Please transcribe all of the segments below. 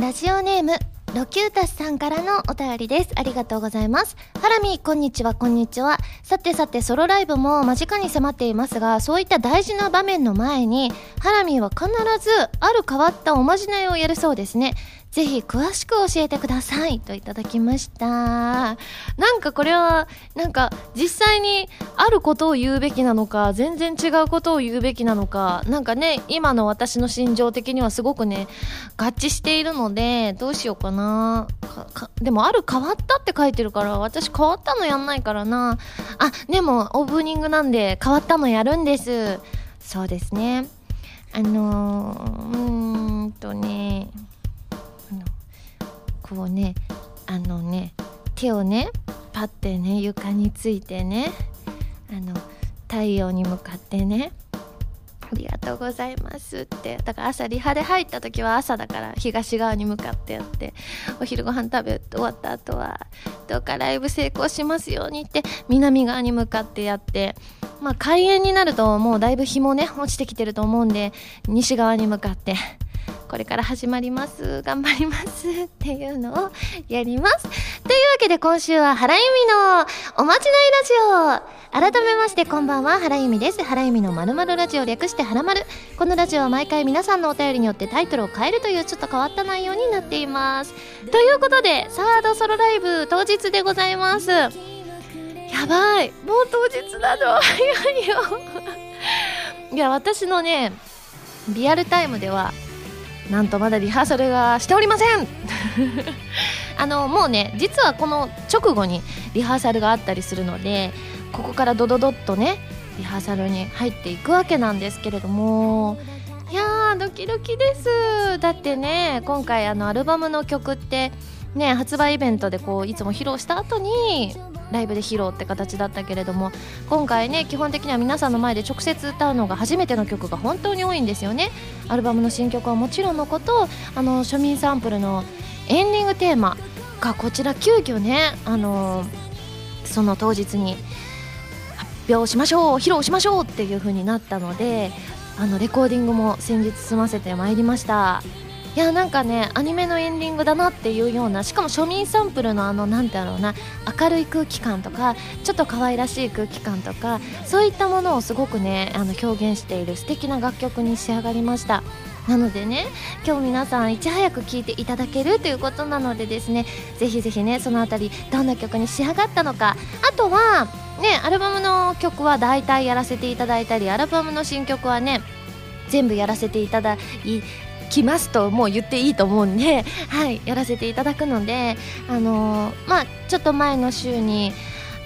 ラジオネームロキュータスさんからのお便りです。ありがとうございます。ハラミ、こんにちは、こんにちは。さてさて、ソロライブも間近に迫っていますが、そういった大事な場面の前に、ハラミは必ず、ある変わったおまじないをやるそうですね。ぜひ詳しく教えてくださいといただきました。なんかこれは、なんか実際にあることを言うべきなのか、全然違うことを言うべきなのか、なんかね、今の私の心情的にはすごくね、合致しているので、どうしようかな。でも、ある変わったって書いてるから、私変わったのやんないからな。あ、でも、オープニングなんで変わったのやるんです。そうですね。あのー、うーんとね、こうねあのね手をねパッてね床についてねあの太陽に向かってねありがとうございますって。だから朝リハで入った時は朝だから東側に向かってやってお昼ご飯食べ終わった後はどうかライブ成功しますようにって南側に向かってやって。まあ開演になるともうだいぶ日もね落ちてきてると思うんで西側に向かってれから始まります。頑張ります。っていうのをやります。というわけで今週は原由美のおまじないラジオ。改めましてこんばんは原由美です。原由美のまるまるラジオ略して原まるこのラジオは毎回皆さんのお便りによってタイトルを変えるというちょっと変わった内容になっています。ということでサードソロライブ当日でございます。やばい。もう当日なの。早いよ。いや私のねリアルタイムではなんとまだリハーサルがしておりません。あのもうね実はこの直後にリハーサルがあったりするのでここからドドドッとねリハーサルに入っていくわけなんですけれどもいやードキドキです。だってね今回あのアルバムの曲ってね発売イベントでこういつも披露した後にライブで披露って形だったけれども今回ね基本的には皆さんの前で直接歌うのが初めての曲が本当に多いんですよね。アルバムの新曲はもちろんのことあの庶民サンプルのエンディングテーマがこちら急遽ねあのその当日に発表しましょう披露しましょうっていう風になったのであのレコーディングも先日済ませてまいりました。いやなんかねアニメのエンディングだなっていうようなしかも庶民サンプルのあのなんだろうな明るい空気感とかちょっと可愛らしい空気感とかそういったものをすごくねあの表現している素敵な楽曲に仕上がりました。なのでね今日皆さんいち早く聴いていただけるということなのでですねぜひぜひねそのあたりどんな曲に仕上がったのかあとはねアルバムの曲は大体やらせていただいたりアルバムの新曲はね全部やらせていただいきますともう言っていいと思うんで、はい、やらせていただくので、あのー、まあ、ちょっと前の週に、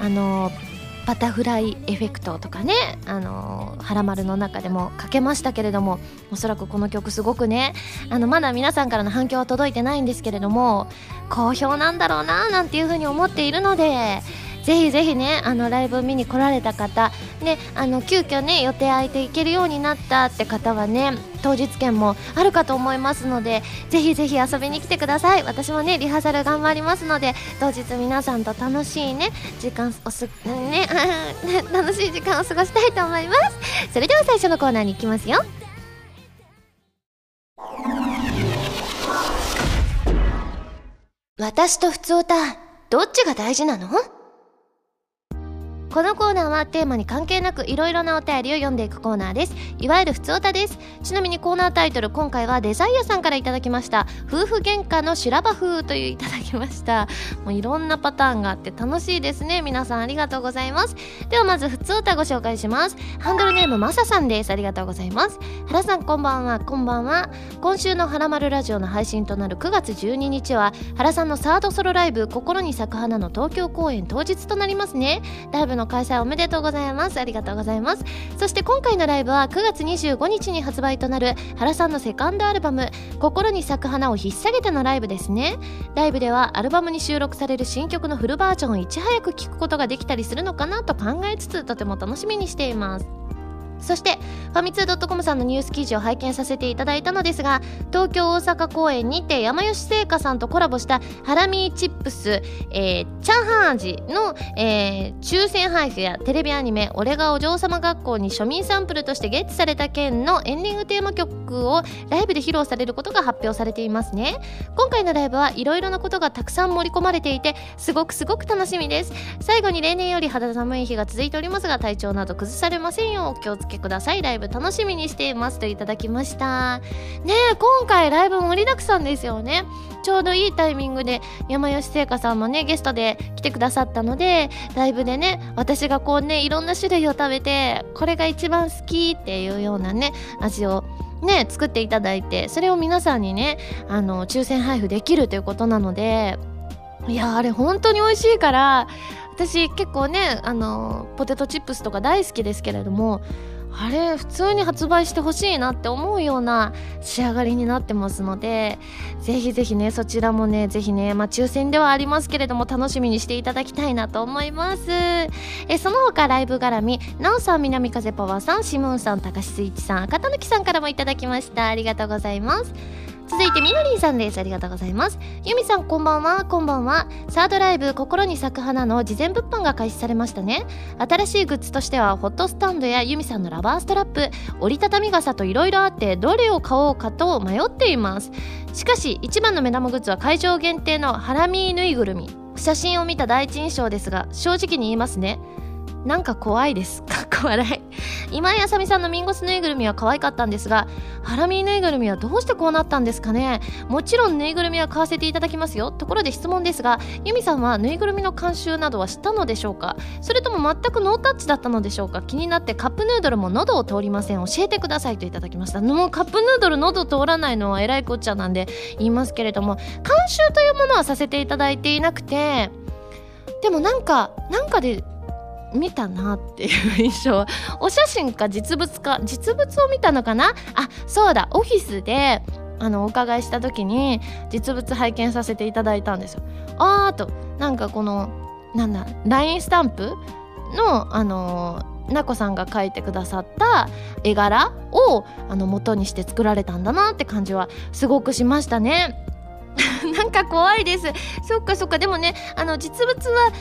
あのーバタフライエフェクトとかね、あのー、はらまるの中でもかけましたけれどもおそらくこの曲すごくねあのまだ皆さんからの反響は届いてないんですけれども好評なんだろうななんていうふうに思っているのでぜひぜひねあのライブ見に来られた方ねあの急遽ね予定空いていけるようになったって方はね当日券もあるかと思いますのでぜひぜひ遊びに来てください。私もねリハーサル頑張りますので当日皆さんと楽しいね時間おすね 楽しい時間を過ごしたいと思います。それでは最初のコーナーに行きますよ。私と普通歌どっちが大事なの？このコーナーはテーマに関係なくいろいろなお便りを読んでいくコーナーです。いわゆるふつおたです。ちなみにコーナータイトル今回はデザイアさんからいただきました。夫婦喧嘩の修羅場風といういただきました。もういろんなパターンがあって楽しいですね。皆さんありがとうございます。ではまずふつおたご紹介します。ハンドルネームまささんです。ありがとうございます。原さんこんばんは。こんばんは。今週のはらまるラジオの配信となる9月12日は原さんのサードソロライブ心に咲く花の東京公演当日となりますね。ライブのの開催おめでとうございます。ありがとうございます。そして今回のライブは9月25日に発売となる原さんのセカンドアルバム「心に咲く花」を引っさげてのライブですね。ライブではアルバムに収録される新曲のフルバージョンをいち早く聴くことができたりするのかなと考えつつとても楽しみにしています。そしてファミツー .com さんのニュース記事を拝見させていただいたのですが東京大阪公演にて山吉製菓さんとコラボしたハラミーチップス、えー、チャーハン味の、えー、抽選配布やテレビアニメ「俺がお嬢様学校」に庶民サンプルとしてゲットされた件のエンディングテーマ曲をライブで披露されることが発表されていますね。今回のライブはいろいろなことがたくさん盛り込まれていてすごくすごく楽しみです。最後に例年より肌寒い日が続いておりますが体調など崩されませんようお気をつけください。ライブ楽しみにしていますといただきました。ねえ今回ライブ盛りだくさんですよね。ちょうどいいタイミングで山吉製菓さんもねゲストで来てくださったのでライブでね私がこうねいろんな種類を食べてこれが一番好きっていうようなね味をね作っていただいてそれを皆さんにねあの抽選配布できるということなのでいやあれ本当に美味しいから私結構ねあのポテトチップスとか大好きですけれどもあれ普通に発売してほしいなって思うような仕上がりになってますのでぜひぜひねそちらもねぜひねまあ抽選ではありますけれども楽しみにしていただきたいなと思います。えその他ライブ絡みなおさん南風パワーさんシムーンさん高橋スイッチさん赤たぬきさんからもいただきました。ありがとうございます。続いてみのりんさんです。ありがとうございます。ゆみさんこんばんは。こんばんは。サードライブ心に咲く花の事前物販が開始されましたね。新しいグッズとしてはホットスタンドやゆみさんのラバーストラップ折りたたみ傘といろいろあってどれを買おうかと迷っています。しかし一番の目玉グッズは会場限定のハラミーぬいぐるみ。写真を見た第一印象ですが正直に言いますね。なんか怖いです。かっこ笑い。今井あさみさんのミンゴスぬいぐるみは可愛かったんですが、ハラミーぬいぐるみはどうしてこうなったんですかねもちろんぬいぐるみは買わせていただきますよ。ところで質問ですが、ユミさんはぬいぐるみの監修などはしたのでしょうか？それとも全くノータッチだったのでしょうか？気になってカップヌードルも喉を通りません。教えてくださいといただきました。もうカップヌードル喉通らないのはえらいこっちゃなんで言いますけれども、監修というものはさせていただいていなくて、でもなんか、なんかで見たなっていう印象。お写真か実物か実物を見たのかな？あそうだ。オフィスであのお伺いした時に実物拝見させていただいたんですよ。あーとなんかこのなんだ LINE スタンプのあのなこさんが描いてくださった絵柄をあの元にして作られたんだなって感じはすごくしましたね。なんか怖いです。そっかそっか。でもね、あの、実物は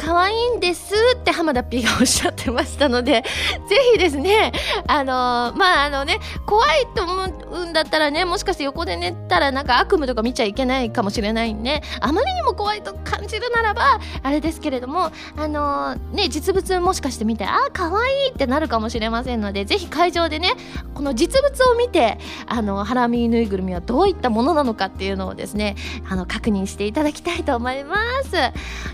可愛いんですって浜田 P がおっしゃってましたので、ぜひですね、あのー、まあ、あのね、怖いと思うんだったらね、もしかして横で寝たらなんか悪夢とか見ちゃいけないかもしれないんで、あまりにも怖いと感じるならば、あれですけれども、あのー、ね、実物もしかして見て、ああ、可愛いってなるかもしれませんので、ぜひ会場でね、この実物を見て、あの、ハラミぬいぐるみはどういったものなのかっていうのをですね、あの、確認していただきたいと思います。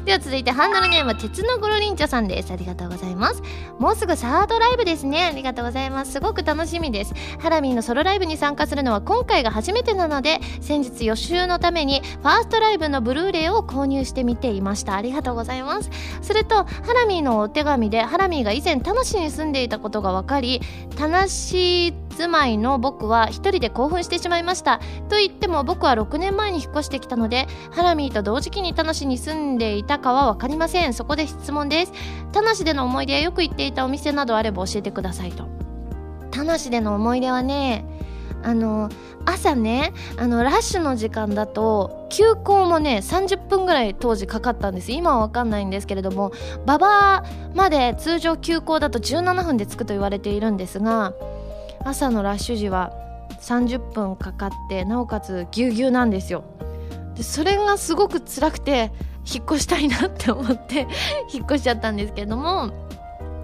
では続いて、ハンドルネーム鉄のグロリンチョさんです。ありがとうございます。もうすぐサードライブですね。ありがとうございます。すごく楽しみです。ハラミーのソロライブに参加するのは今回が初めてなので先日予習のためにファーストライブのブルーレイを購入してみていました。ありがとうございます。するとハラミーのお手紙でハラミーが以前田無に住んでいたことが分かり田無住まいの僕は一人で興奮してしまいました。と言っても僕は6年前に引っ越してきたのでハラミーと同時期に田無に住んでいたかは分かりません。そこで質問です。田無での思い出やよく行っていたお店などあれば教えてくださいと。田無での思い出はねあの朝ねあのラッシュの時間だと休校もね30分ぐらい当時かかったんです。今は分かんないんですけれども馬場まで通常休校だと17分で着くと言われているんですが朝のラッシュ時は30分かかってなおかつぎゅうぎゅうなんですよ。でそれがすごく辛くて引っ越したいなって思って 引っ越しちゃったんですけども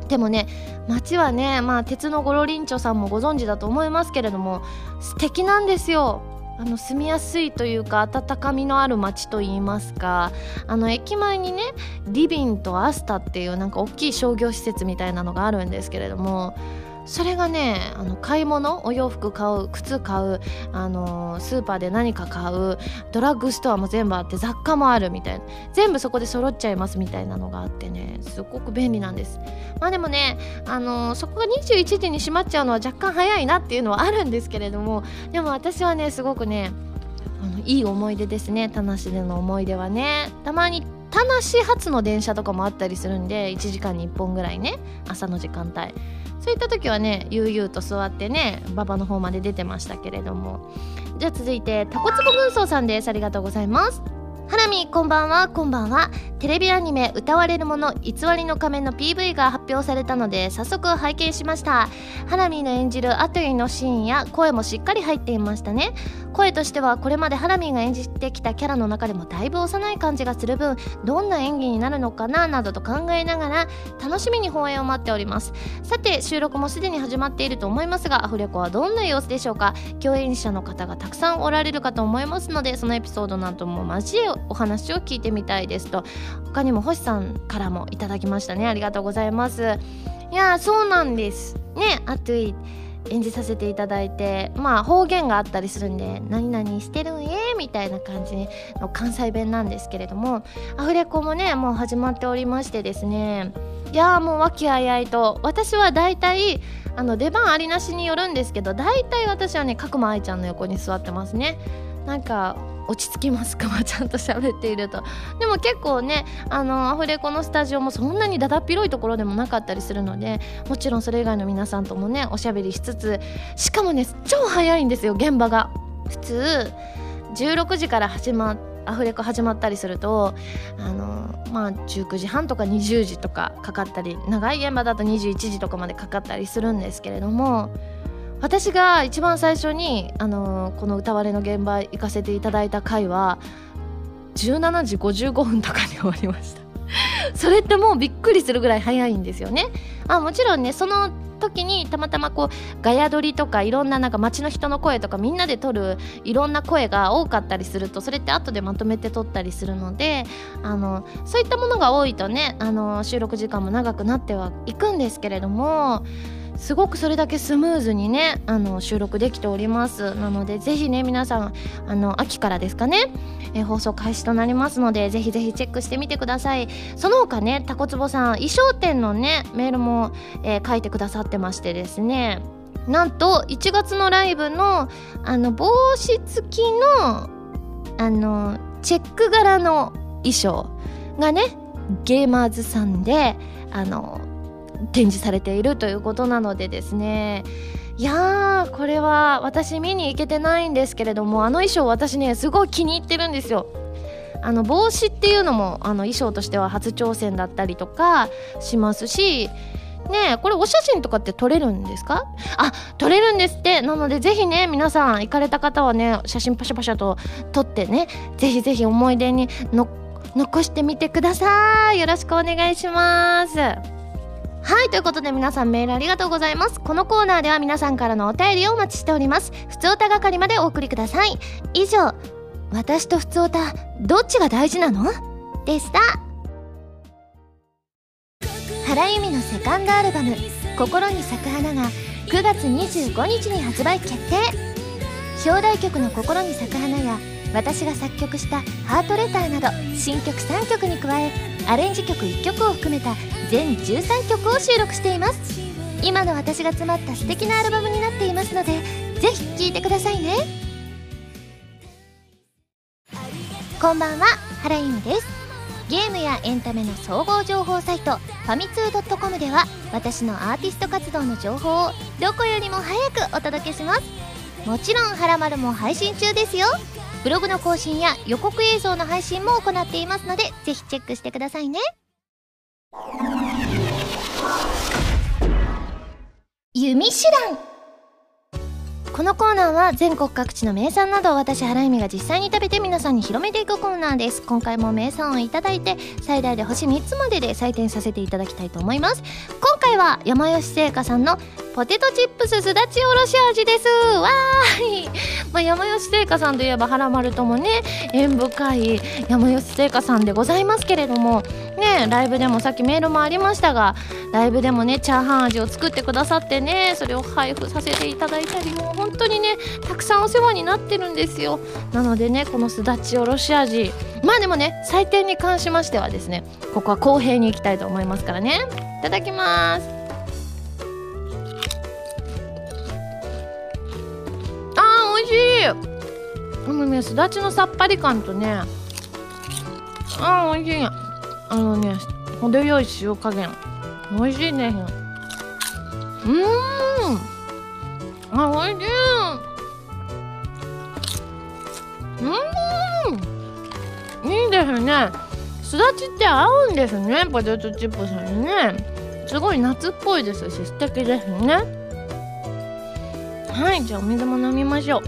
でもね街はねまあ鉄のゴロリンチョさんもご存知だと思いますけれども素敵なんですよ。あの住みやすいというか温かみのある街といいますかあの駅前にねリビンとアスタっていうなんか大きい商業施設みたいなのがあるんですけれどもそれがねあの買い物お洋服買う靴買う、あのー、スーパーで何か買うドラッグストアも全部あって雑貨もあるみたいな。全部そこで揃っちゃいますみたいなのがあってねすごく便利なんです。まあでもね、あのー、そこが21時に閉まっちゃうのは若干早いなっていうのはあるんですけれどもでも私はねすごくねあのいい思い出ですね。田無での思い出はね。たまに田無発の電車とかもあったりするんで1時間に1本ぐらいね朝の時間帯。そういった時はね悠々と座ってね馬場の方まで出てましたけれども。じゃあ続いてタコツボ軍曹さんです。ありがとうございます。ハラミこんばんはこんばんは。テレビアニメ「歌われるもの偽りの仮面」の PV が発表されたので早速拝見しました。ハラミーの演じるアトゥイのシーンや声もしっかり入っていましたね。声としてはこれまでハラミーが演じてきたキャラの中でもだいぶ幼い感じがする分どんな演技になるのかななどと考えながら楽しみに放映を待っております。さて収録もすでに始まっていると思いますがアフレコはどんな様子でしょうか。共演者の方がたくさんおられるかと思いますのでそのエピソードなども交えお話を聞いてみたいですと他にも星さんからもいただきましたね。ありがとうございます。いやそうなんです。ねあとい演じさせていただいてまあ方言があったりするんで「何々してるんえ」みたいな感じの関西弁なんですけれどもアフレコもねもう始まっておりましてですね。いやもう和気あいあいと私は大体あの出番ありなしによるんですけど大体私はね角間愛ちゃんの横に座ってますね。なんか落ち着きますか？ちゃんと喋っていると。でも結構ねあのアフレコのスタジオもそんなにだだっ広いところでもなかったりするのでもちろんそれ以外の皆さんともねおしゃべりしつつしかもね超早いんですよ現場が。普通16時から始まアフレコ始まったりするとあのまあ19時半とか20時とかかかったり長い現場だと21時とかまでかかったりするんですけれども私が一番最初に、あのー、この歌割れの現場行かせていただいた回は17時55分とかに終わりました。それってもうびっくりするぐらい早いんですよね。あもちろんねその時にたまたまこうガヤ撮りとかいろんななんか街の人の声とかみんなで撮るいろんな声が多かったりするとそれって後でまとめて撮ったりするのであのそういったものが多いとねあの収録時間も長くなってはいくんですけれどもすごくそれだけスムーズにねあの収録できております。なのでぜひね皆さんあの秋からですかね、え放送開始となりますのでぜひぜひチェックしてみてください。その他ねタコツボさん衣装店のねメールも、えー、書いてくださってましてですね。なんと1月のライブのあの帽子付きのあのチェック柄の衣装がねゲーマーズさんであの展示されているということなのでですね。いやーこれは私見に行けてないんですけれどもあの衣装私ねすごい気に入ってるんですよ。あの帽子っていうのもあの衣装としては初挑戦だったりとかしますしねこれお写真とかって撮れるんですか？あ撮れるんですって。なのでぜひね皆さん行かれた方はね写真パシャパシャと撮ってねぜひぜひ思い出に残してみてください。よろしくお願いします。はいということで皆さんメールありがとうございます。このコーナーでは皆さんからのお便りをお待ちしております。ふつおた係までお送りください。以上私とふつおたどっちが大事なの？でした。原由美のセカンドアルバム「心に咲く花」が9月25日に発売決定。表題曲の「心に咲く花」や私が作曲した「ハートレター」など新曲3曲に加えアレンジ曲1曲を含めた全13曲を収録しています。今の私が詰まった素敵なアルバムになっていますのでぜひ聴いてくださいね。こんばんは原由美です。ゲームやエンタメの総合情報サイトファミツー .com では私のアーティスト活動の情報をどこよりも早くお届けします。もちろん「はらまる」も配信中ですよ。ブログの更新や予告映像の配信も行っていますのでぜひチェックしてくださいね。弓手段。このコーナーは全国各地の名産などを私原由美が実際に食べて皆さんに広めていくコーナーです。今回も名産をいただいて最大で星3つまでで採点させていただきたいと思います。今回は山吉製菓さんのポテトチップスすだちおろし味です。わーい、まあ、山吉製菓さんといえば原丸ともね縁深い山吉製菓さんでございますけれどもねライブでもさっきメールもありましたがライブでもねチャーハン味を作ってくださってねそれを配布させていただいたりも本当にねたくさんお世話になってるんですよ。なのでねこのすだちおろし味まあでもね採点に関しましてはですねここは公平にいきたいと思いますからね。いただきます。あー美味しい。でもねすだちのさっぱり感とねあー美味しい。あのね程よい塩加減。美味しいね。うん。あおいしい。うん。いいですね。すだちって合うんですね。ポテトチップスにね。すごい夏っぽいですし素敵ですね。はいじゃあお水も飲みましょう。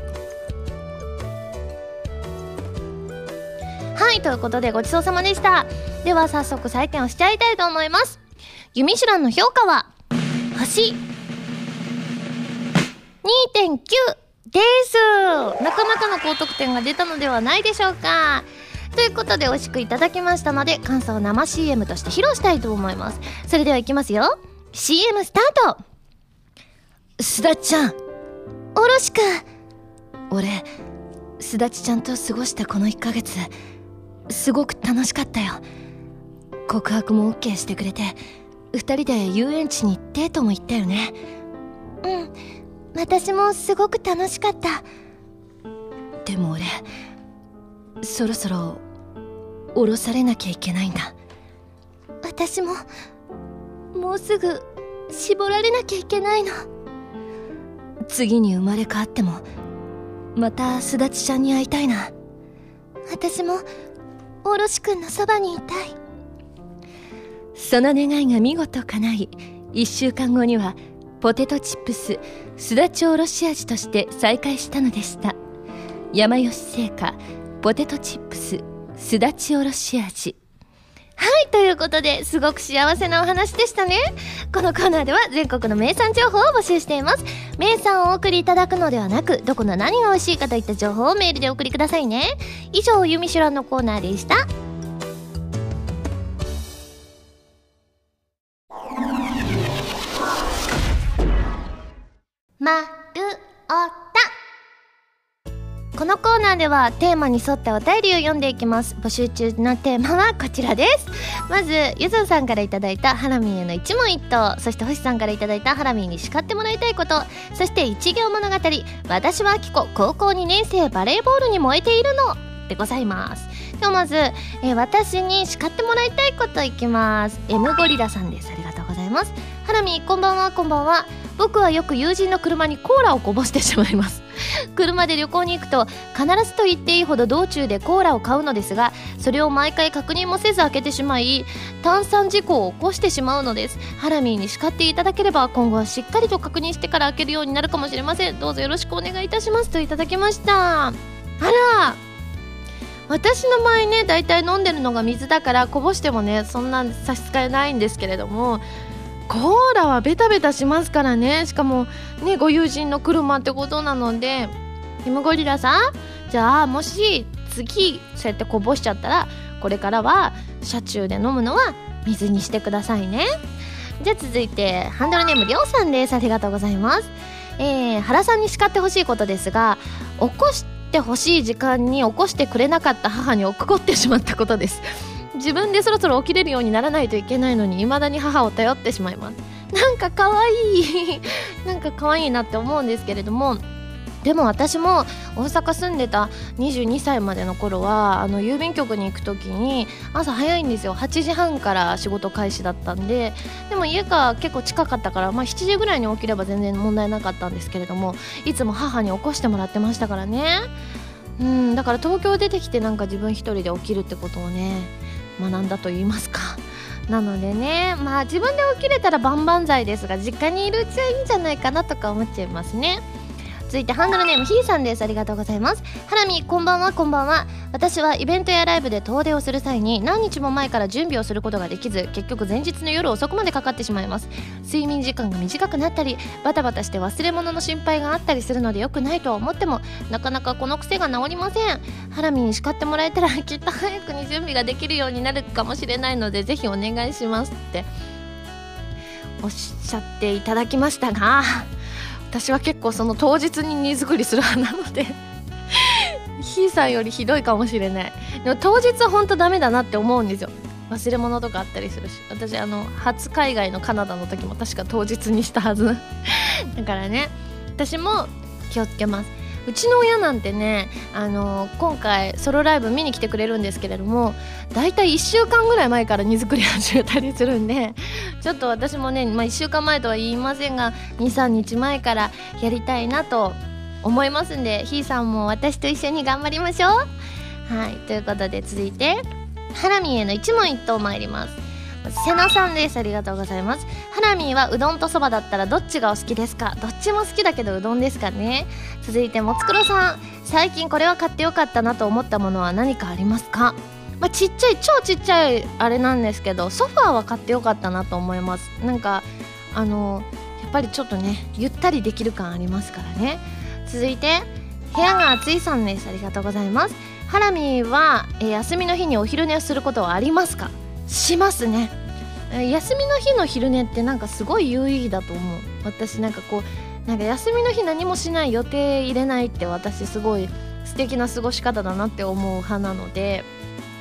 はいということでごちそうさまでした。では早速採点をしちゃいたいと思います。ユミシュランの評価は星2.9です。なかなかの高得点が出たのではないでしょうか。ということで美味しくいただきましたので感想を生 CM として披露したいと思います。それではいきますよ。CM スタート。すだちゃん。おろしく。俺すだちちゃんと過ごしたこの1ヶ月すごく楽しかったよ。告白も OK してくれて2人で遊園地にデートも行ったよね。うん。私もすごく楽しかった。でも俺そろそろ降ろされなきゃいけないんだ。私ももうすぐ絞られなきゃいけないの。次に生まれ変わってもまたすだちちゃんに会いたいな。私もおろしくんのそばにいたい。その願いが見事叶い1週間後にはポテトチップスすだちおろし味として再開したのでした。山吉製菓ポテトチップスすだちおろし味はいということですごく幸せなお話でしたね。このコーナーでは全国の名産情報を募集しています。名産をお送りいただくのではなくどこの何が美味しいかといった情報をメールでお送りくださいね。以上ゆみしゅらんのコーナーでした。まるおた。このコーナーではテーマに沿ったお便りを読んでいきます。募集中のテーマはこちらです。まずゆずさんからいただいたハラミーへの一問一答。そして星さんからいただいたハラミーに叱ってもらいたいこと。そして一行物語。私はあきこ高校2年生バレーボールに燃えているの。でございます。ではまず、えー私に叱ってもらいたいこといきます。M ゴリラさんです。ありがとう。ございます。ハラミーこんばんは。こんばんは。僕はよく友人の車にコーラをこぼしてしまいます。車で旅行に行くと必ずと言っていいほど道中でコーラを買うのですがそれを毎回確認もせず開けてしまい炭酸事故を起こしてしまうのです。ハラミーに叱っていただければ今後はしっかりと確認してから開けるようになるかもしれません。どうぞよろしくお願いいたします。といただきました。あら私の場合ね大体飲んでるのが水だからこぼしてもねそんな差し支えないんですけれどもコーラはベタベタしますからね。しかもねご友人の車ってことなのでヒムゴリラさんじゃあもし次そうやってこぼしちゃったらこれからは車中で飲むのは水にしてくださいね。じゃあ続いてハンドルネームりょうさんです。ありがとうございます。えー、原さんに叱ってほしいことですが起こしてほしい時間に起こしてくれなかった母に怒ってしまったことです。自分でそろそろ起きれるようにならないといけないのに未だに母を頼ってしまいます。なんか可愛い。なんか可愛いなって思うんですけれどもでも私も大阪住んでた22歳までの頃はあの郵便局に行く時に朝早いんですよ。8時半から仕事開始だったんで。でも家が結構近かったから、まあ、7時ぐらいに起きれば全然問題なかったんですけれどもいつも母に起こしてもらってましたからね。うんだから東京出てきてなんか自分一人で起きるってことをね学んだと言いますか。なのでねまあ自分で起きれたら万々歳ですが実家にいるうちはいいんじゃないかなとか思っちゃいますね。続いてハンドルネームひーさんです。ありがとうございます。ハラミこんばんはこんばんは。私はイベントやライブで遠出をする際に何日も前から準備をすることができず結局前日の夜遅くまでかかってしまいます。睡眠時間が短くなったりバタバタして忘れ物の心配があったりするので良くないとは思ってもなかなかこの癖が治りません。ハラミに叱ってもらえたら きっと早くに準備ができるようになるかもしれないのでぜひお願いしますって。おっしゃっていただきましたが私は結構その当日に荷造りする派なので ひーさんよりひどいかもしれない。でも当日はほんとダメだなって思うんですよ。忘れ物とかあったりするし。私あの初海外のカナダの時も確か当日にしたはず。だからね私も気をつけます。うちの親なんてねあの今回ソロライブ見に来てくれるんですけれどもだいたい1週間ぐらい前から荷造り始めたりするんでちょっと私もね、まあ、1週間前とは言いませんが23日前からやりたいなと思いますんでひーさんも私と一緒に頑張りましょう。はいということで続いてハラミへの一問一答参ります。瀬名さんです。ありがとうございます。ハラミーはうどんとそばだったらどっちがお好きですか？どっちも好きだけどうどんですかね？続いてもつくろさん。最近これは買ってよかったなと思ったものは何かありますか？まあ、ちっちゃい超ちっちゃいあれなんですけどソファーは買ってよかったなと思います。なんかあのやっぱりちょっとねゆったりできる感ありますからね。続いて部屋が暑いさんです。ありがとうございます。ハラミは、えー、休みの日にお昼寝をすることはありますか？しますね。休みの日の昼寝ってなんかすごい有意義だと思う。私なんかこうなんか休みの日何もしない予定入れないって私すごい素敵な過ごし方だなって思う派なので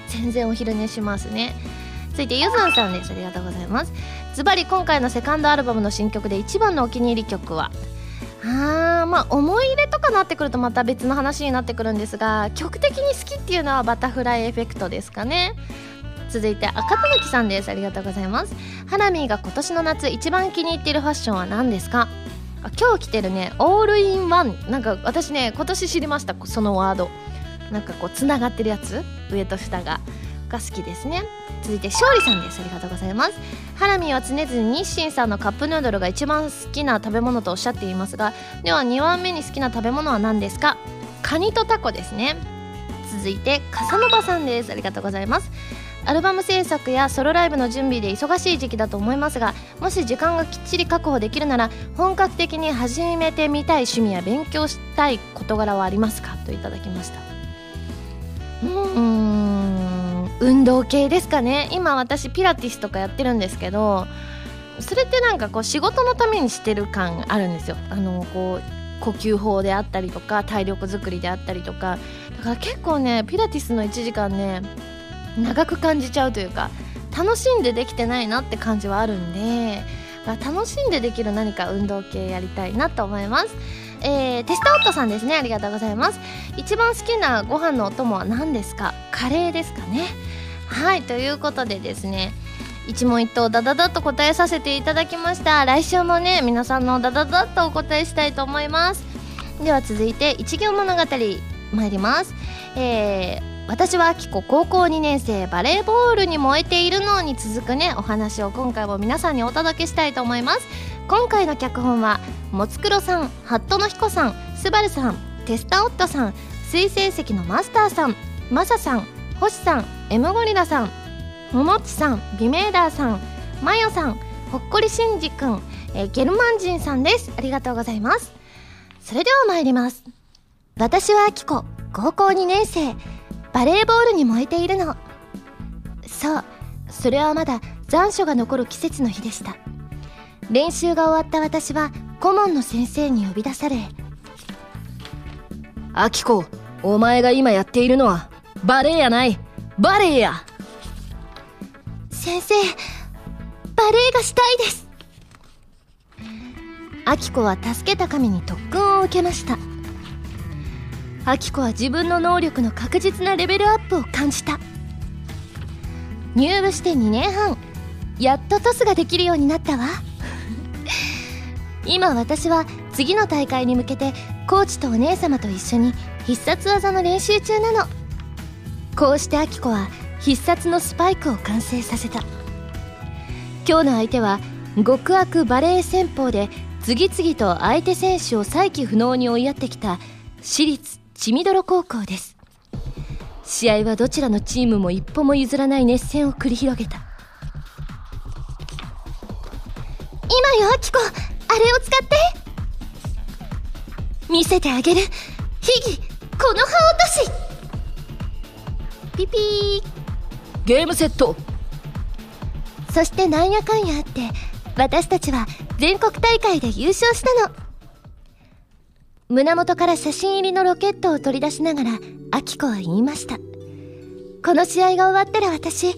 全然お昼寝しますね。続いてゆずんさんです。ありがとうございます。ズバリ今回のセカンドアルバムの新曲で一番のお気に入り曲は？あーまあ思い入れとかなってくるとまた別の話になってくるんですが曲的に好きっていうのはバタフライエフェクトですかね。続いて赤たぬきさんです。ありがとうございます。ハラミーが今年の夏一番気に入っているファッションは何ですか？あ今日着てるね。オールインワンなんか私ね今年知りました。そのワード。なんかこうつながってるやつ？上と下が。が好きですね。続いて勝利さんです。ありがとうございます。ハラミーは常々日清さんのカップヌードルが一番好きな食べ物とおっしゃっていますがでは2番目に好きな食べ物は何ですか？カニとタコですね。続いて笠野場さんです。ありがとうございます。アルバム制作やソロライブの準備で忙しい時期だと思いますがもし時間がきっちり確保できるなら本格的に始めてみたい趣味や勉強したい事柄はありますか？といただきました。うん運動系ですかね。今私ピラティスとかやってるんですけどそれってなんかこう仕事のためにしてる感あるんですよ。あのこう呼吸法であったりとか体力作りであったりとか。だから結構ねピラティスの1時間ね長く感じちゃうというか楽しんでできてないなって感じはあるんで楽しんでできる何か運動系やりたいなと思います。えー、テスタオットさんですね。ありがとうございます。一番好きなご飯のお供は何ですか？カレーですかね。はいということでですね一問一答ダダダと答えさせていただきました。来週もね皆さんのダダダとお答えしたいと思います。では続いて一行物語参ります。えー私はあきこ高校2年生バレーボールに燃えているのに続くねお話を今回も皆さんにお届けしたいと思います。今回の脚本はもつくろさんハットの彦さんすばるさんテスタオットさん水星石のマスターさんマサさん星さんエムゴリラさんももちさんビメーダーさんマヨさんほっこりしんじくん、えー、ゲルマン人さんです。ありがとうございます。それでは参ります。私はあきこ高校2年生バレーボールに燃えているの。そうそれはまだ残暑が残る季節の日でした。練習が終わった私は顧問の先生に呼び出され「アキコお前が今やっているのはバレエやない。バレエや!」先生バレエがしたいです。アキコは助けた神に特訓を受けましたアキコは自分の能力の確実なレベルアップを感じた。入部して2年半。やっとトスができるようになったわ。今私は次の大会に向けてコーチとお姉様と一緒に必殺技の練習中なの。こうしてアキコは必殺のスパイクを完成させた。今日の相手は極悪バレー戦法で次々と相手選手を再起不能に追いやってきた私立血みどろ高校です。試合はどちらのチームも一歩も譲らない熱戦を繰り広げた。今よアキコあれを使って。見せてあげる。ヒギこの葉落とし。ピピー。ゲームセット。そしてなんやかんやあって私たちは全国大会で優勝したの胸元から写真入りのロケットを取り出しながらアキコは言いました。この試合が終わったら私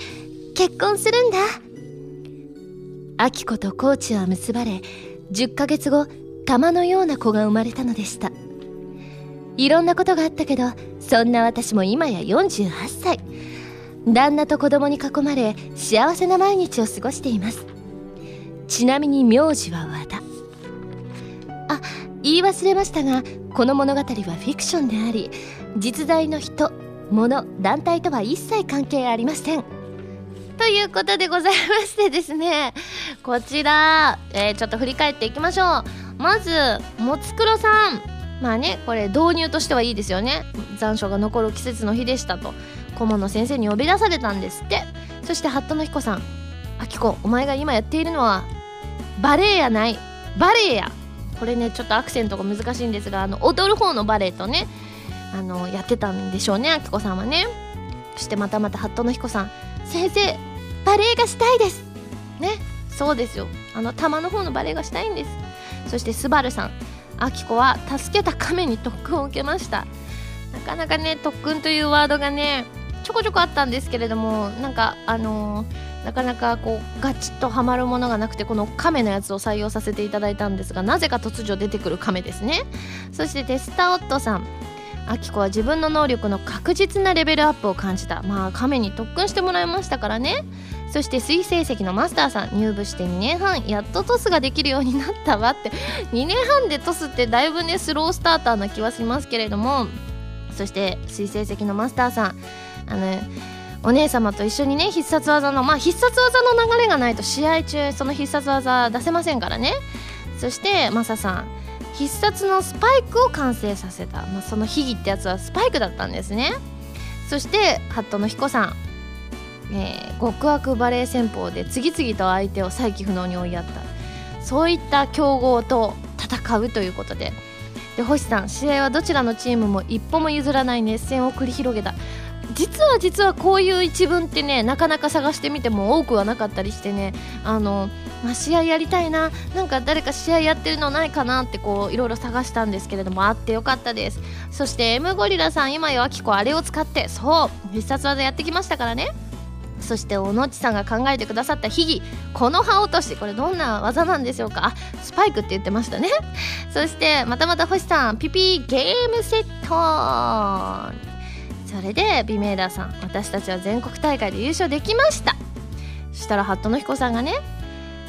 結婚するんだ。アキコとコーチは結ばれ10ヶ月後玉のような子が生まれたのでした。いろんなことがあったけどそんな私も今や48歳。旦那と子供に囲まれ幸せな毎日を過ごしています。ちなみに名字は言い忘れましたがこの物語はフィクションであり実在の人物団体とは一切関係ありません。ということでございましてですねこちら、えー、ちょっと振り返っていきましょう。まずもつくろさん。まあねこれ導入としてはいいですよね。残暑が残る季節の日でしたと。顧問の先生に呼び出されたんですって。そして八田の彦さん「あきこお前が今やっているのはバレエやない。バレエや」これねちょっとアクセントが難しいんですがあの踊る方のバレエとねあのやってたんでしょうねあきこさんはね。そしてまたまた八田の彦さん「先生バレエがしたいです」ねそうですよ。あの玉の方のバレエがしたいんです。そしてスバルさん。あきこは助けた亀に特訓を受けました。なかなかね特訓というワードがねちょこちょこあったんですけれどもなんかあのー、なかなかこうガチッとはまるものがなくてこの亀のやつを採用させていただいたんですがなぜか突如出てくる亀ですね。そしてテスタオットさん。アキコは自分の能力の確実なレベルアップを感じた。まあ亀に特訓してもらいましたからね。そして水成績のマスターさん入部して2年半。やっとトスができるようになったわって。2年半でトスってだいぶねスロースターターな気はしますけれども。そして水成績のマスターさん。あのお姉様と一緒にね必殺技のまあ必殺技の流れがないと試合中その必殺技出せませんからね。そしてマサさん必殺のスパイクを完成させた、まあ、その秘技ってやつはスパイクだったんですね。そしてハットの彦さん、えー、極悪バレー戦法で次々と相手を再起不能に追いやった。そういった強豪と戦うということで。で星さん試合はどちらのチームも一歩も譲らない熱戦を繰り広げた。実は実はこういう一文ってねなかなか探してみても多くはなかったりしてねあの、まあ、試合やりたいななんか誰か試合やってるのないかなってこういろいろ探したんですけれどもあってよかったです。そして M ゴリラさん今よあきこあれを使ってそう必殺技やってきましたからね。そして小野地さんが考えてくださった秘技この葉落とし。これどんな技なんでしょうか？あスパイクって言ってましたね。そしてまたまた星さんピピゲームセット。それでビメーダーさん私たちは全国大会で優勝できました。そしたらハットの彦さんがね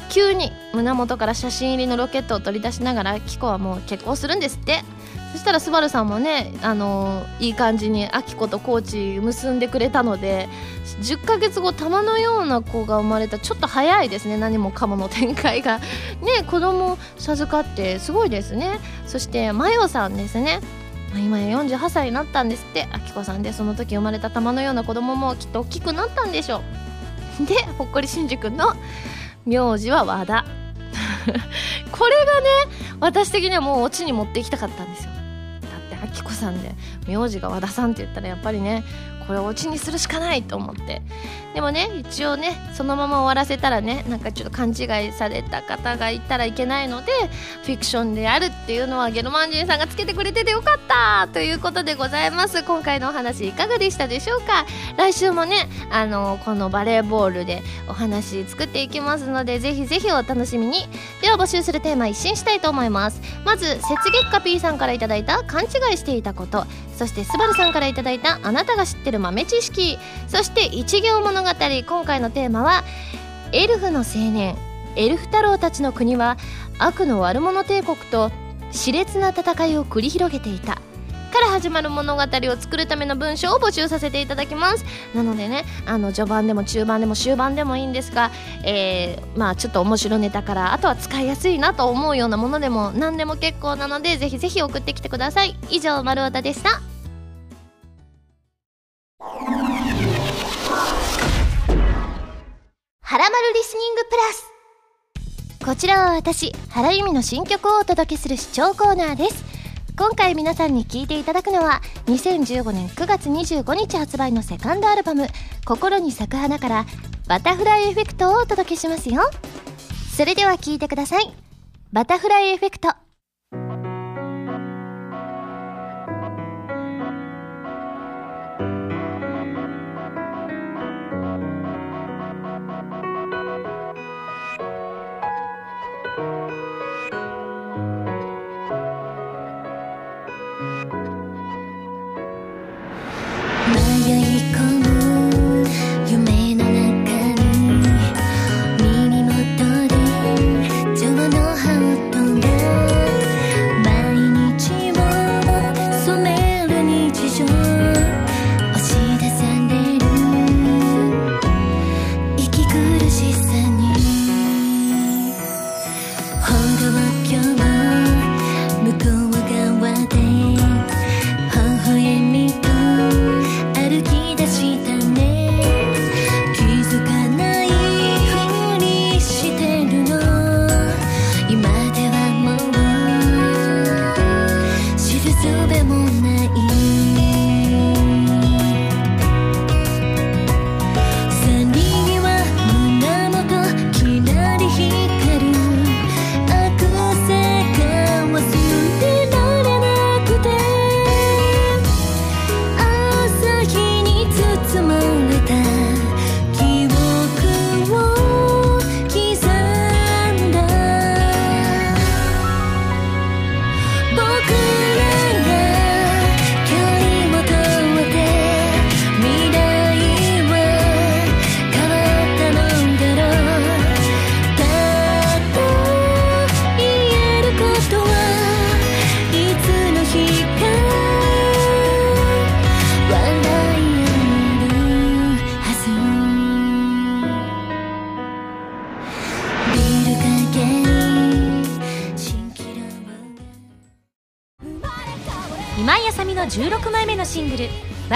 急に胸元から写真入りのロケットを取り出しながらキコはもう結婚するんですって。そしたらスバルさんもね、あのー、いい感じにアキコとコーチ結んでくれたので10ヶ月後玉のような子が生まれた。ちょっと早いですね何もかもの展開が。ね子供授かってすごいですね。そしてマヨさんですね、今や48歳になったんですって。あきこさんでその時生まれた玉のような子供もきっと大きくなったんでしょう。でほっこりしんじ君の名字は和田。これがね私的にはもうオチに持っていきたかったんですよ。だってあきこさんで名字が和田さんって言ったらやっぱりねこれをオチにするしかないと思って。でもね一応ねそのまま終わらせたらねなんかちょっと勘違いされた方がいたらいけないのでフィクションであるっていうのはゲルマン人さんがつけてくれててよかったということでございます。今回のお話いかがでしたでしょうか？来週もねあのこのバレーボールでお話作っていきますのでぜひぜひお楽しみに。では募集するテーマ一新したいと思います。まず雪月花 P さんからいただいた勘違いしていたこと。そしてスバルさんからいただいたあなたが知ってる豆知識。そして一行物語語。今回のテーマはエルフの青年。エルフ太郎たちの国は悪の悪者帝国と熾烈な戦いを繰り広げていた。から始まる物語を作るための文章を募集させていただきます。なのでねあの序盤でも中盤でも終盤でもいいんですが、えー、まあちょっと面白ネタからあとは使いやすいなと思うようなものでも何でも結構なのでぜひぜひ送ってきてください。以上丸太でした。はらまるリスニングプラス。こちらは私原由美の新曲をお届けする視聴コーナーです。今回皆さんに聴いていただくのは2015年9月25日発売のセカンドアルバム「心に咲く花」から「バタフライエフェクト」をお届けしますよ。それでは聴いてください「バタフライエフェクト」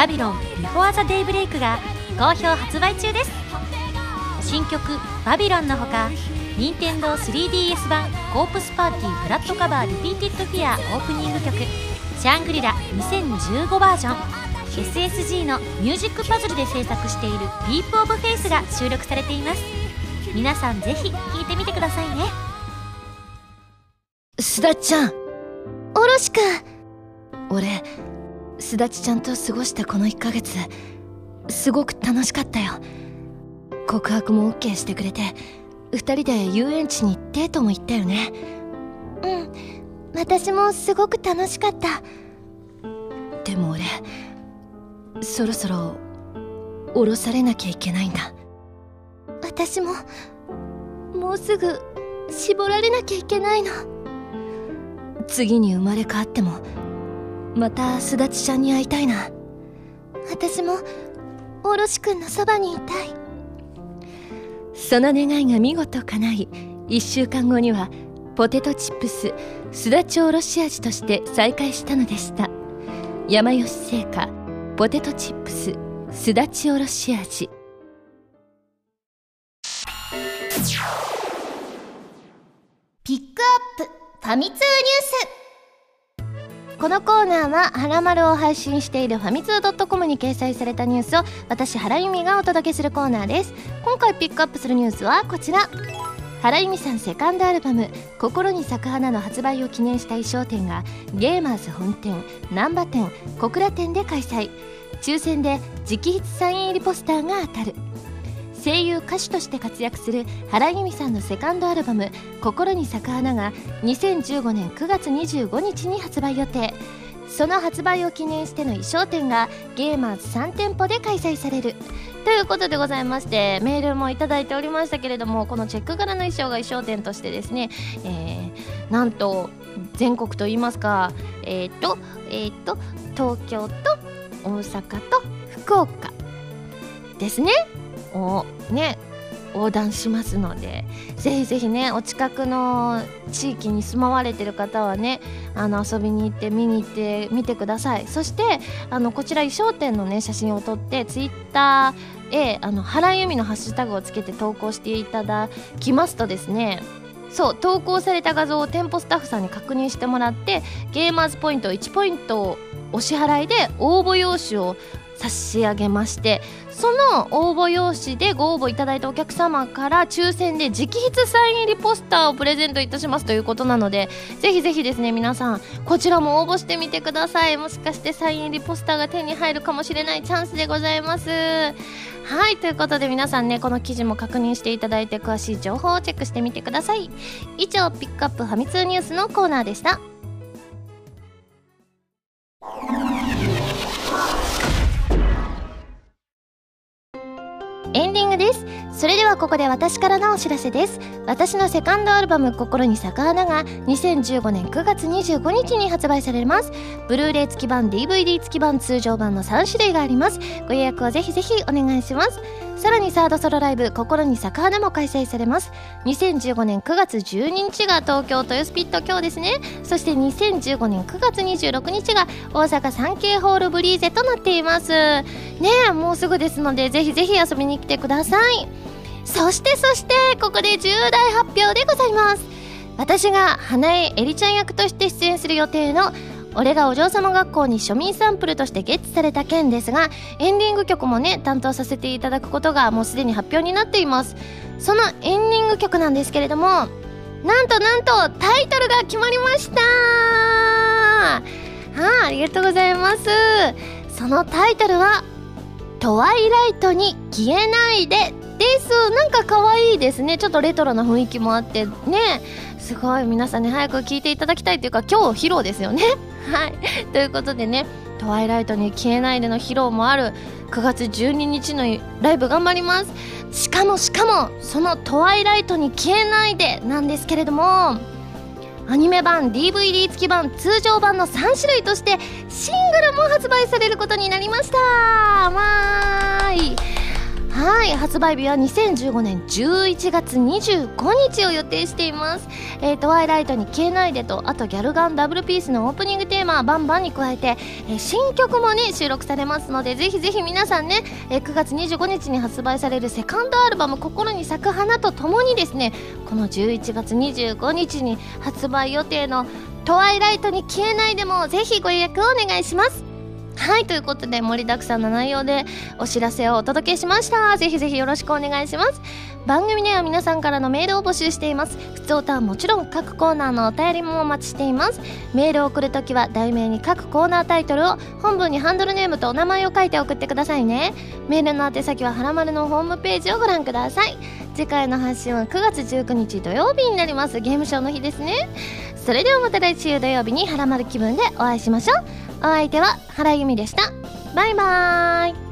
バビロン Before the Daybreak」が好評発売中です。新曲「バビロン」のほか任天堂 3DS 版「コープスパーティー Blood Covered Repeated Fear」オープニング曲「シャングリラ2015バージョン」SSG のミュージックパズルで制作している「ディープオブフェイスが収録されています。皆さんぜひ聴いてみてくださいね。すだちゃんおろしくん。俺すだちちゃんと過ごしたこの1ヶ月すごく楽しかったよ。告白も OK してくれて2人で遊園地にデートも行ったよね。うん。私もすごく楽しかった。でも俺そろそろ降ろされなきゃいけないんだ。私ももうすぐ絞られなきゃいけないの。次に生まれ変わってもまたすだちちゃんに会いたいな。私もおろしくんのそばにいたい。その願いが見事叶い1週間後にはポテトチップスすだちおろし味として再開したのでした。山吉製菓ポテトチップスすだちおろし味。ピックアップファミ通ニュースこのコーナーは「はらまる」を配信しているファミツー .com に掲載されたニュースを私原由美がお届けするコーナーです。今回ピックアップするニュースはこちら。原由美さんセカンドアルバム「心に咲く花」の発売を記念した衣装展がゲーマーズ本店難波店小倉店で開催。抽選で直筆サイン入りポスターが当たる。声優歌手として活躍する原由美さんのセカンドアルバム「心に咲く花」が2015年9月25日に発売予定。その発売を記念しての衣装展がゲーマーズ3店舗で開催される。ということでございましてメールもいただいておりましたけれどもこのチェック柄の衣装が衣装展としてですね、えー、なんと全国といいますかえっ、ー、とえっ、ー、と東京と大阪と福岡ですね。をね横断しますのでぜひぜひねお近くの地域に住まわれてる方はねあの遊びに行って見に行ってみてください。そしてあのこちら衣装店のね写真を撮ってツイッターへあの原由美のハッシュタグをつけて投稿していただきますとですねそう投稿された画像を店舗スタッフさんに確認してもらってゲーマーズポイント1ポイントをお支払いで応募用紙を差し上げましてその応募用紙でご応募いただいたお客様から抽選で直筆サイン入りポスターをプレゼントいたしますということなのでぜひぜひですね皆さんこちらも応募してみてください。もしかしてサイン入りポスターが手に入るかもしれないチャンスでございます。はいということで皆さんねこの記事も確認していただいて詳しい情報をチェックしてみてください。以上ピックアップファミ通ニュースのコーナーでした。エンディングです。それではここで私からのお知らせです。私のセカンドアルバム「心に咲く花」が2015年9月25日に発売されます。ブルーレイ付き版 DVD 付き版通常版の3種類があります。ご予約をぜひぜひお願いします。さらにサードソロライブ「心に咲く花」も開催されます。2015年9月12日が東京豊スピット今日ですね。そして2015年9月26日が大阪サンケイホールブリーゼとなっています。ねえもうすぐですのでぜひぜひ遊びに来てください。そしてそしてここで重大発表でございます。私が花江えりちゃん役として出演する予定の俺がお嬢様学校に庶民サンプルとしてゲッツされた件ですがエンディング曲もね担当させていただくことがもうすでに発表になっています。そのエンディング曲なんですけれどもなんとなんとタイトルが決まりました。あ、ありがとうございます。そのタイトルは「トワイライトに消えないで」です。なんか可愛いですね。ちょっとレトロな雰囲気もあってね。すごい皆さんに早く聴いていただきたいというか今日披露ですよね。はい。ということでね「トワイライトに消えないで」の披露もある9月12日のライブ頑張ります。しかもしかもその「トワイライトに消えないで」なんですけれどもアニメ版 DVD 付き版通常版の3種類としてシングルも発売されることになりました。わーい。はい発売日は2015年11月25日を予定しています「えー、トワイライトに消えないでと」あと「ギャルガンダブルピース」のオープニングテーマ「バンバン」に加えて、えー、新曲もね収録されますのでぜひぜひ皆さんね、えー、9月25日に発売されるセカンドアルバム「心に咲く花」とともにですねこの11月25日に発売予定の「トワイライトに消えないで」もぜひご予約をお願いします。はいということで盛りだくさんの内容でお知らせをお届けしました。ぜひぜひよろしくお願いします。番組では皆さんからのメールを募集しています。普通歌はもちろん各コーナーのお便りもお待ちしています。メールを送るときは題名に各コーナータイトルを本文にハンドルネームとお名前を書いて送ってくださいね。メールの宛先ははらまるのホームページをご覧ください。次回の発信は9月19日土曜日になります。ゲームショーの日ですね。それではまた来週土曜日にはらまる気分でお会いしましょう。お相手は原由美でした。バイバーイ。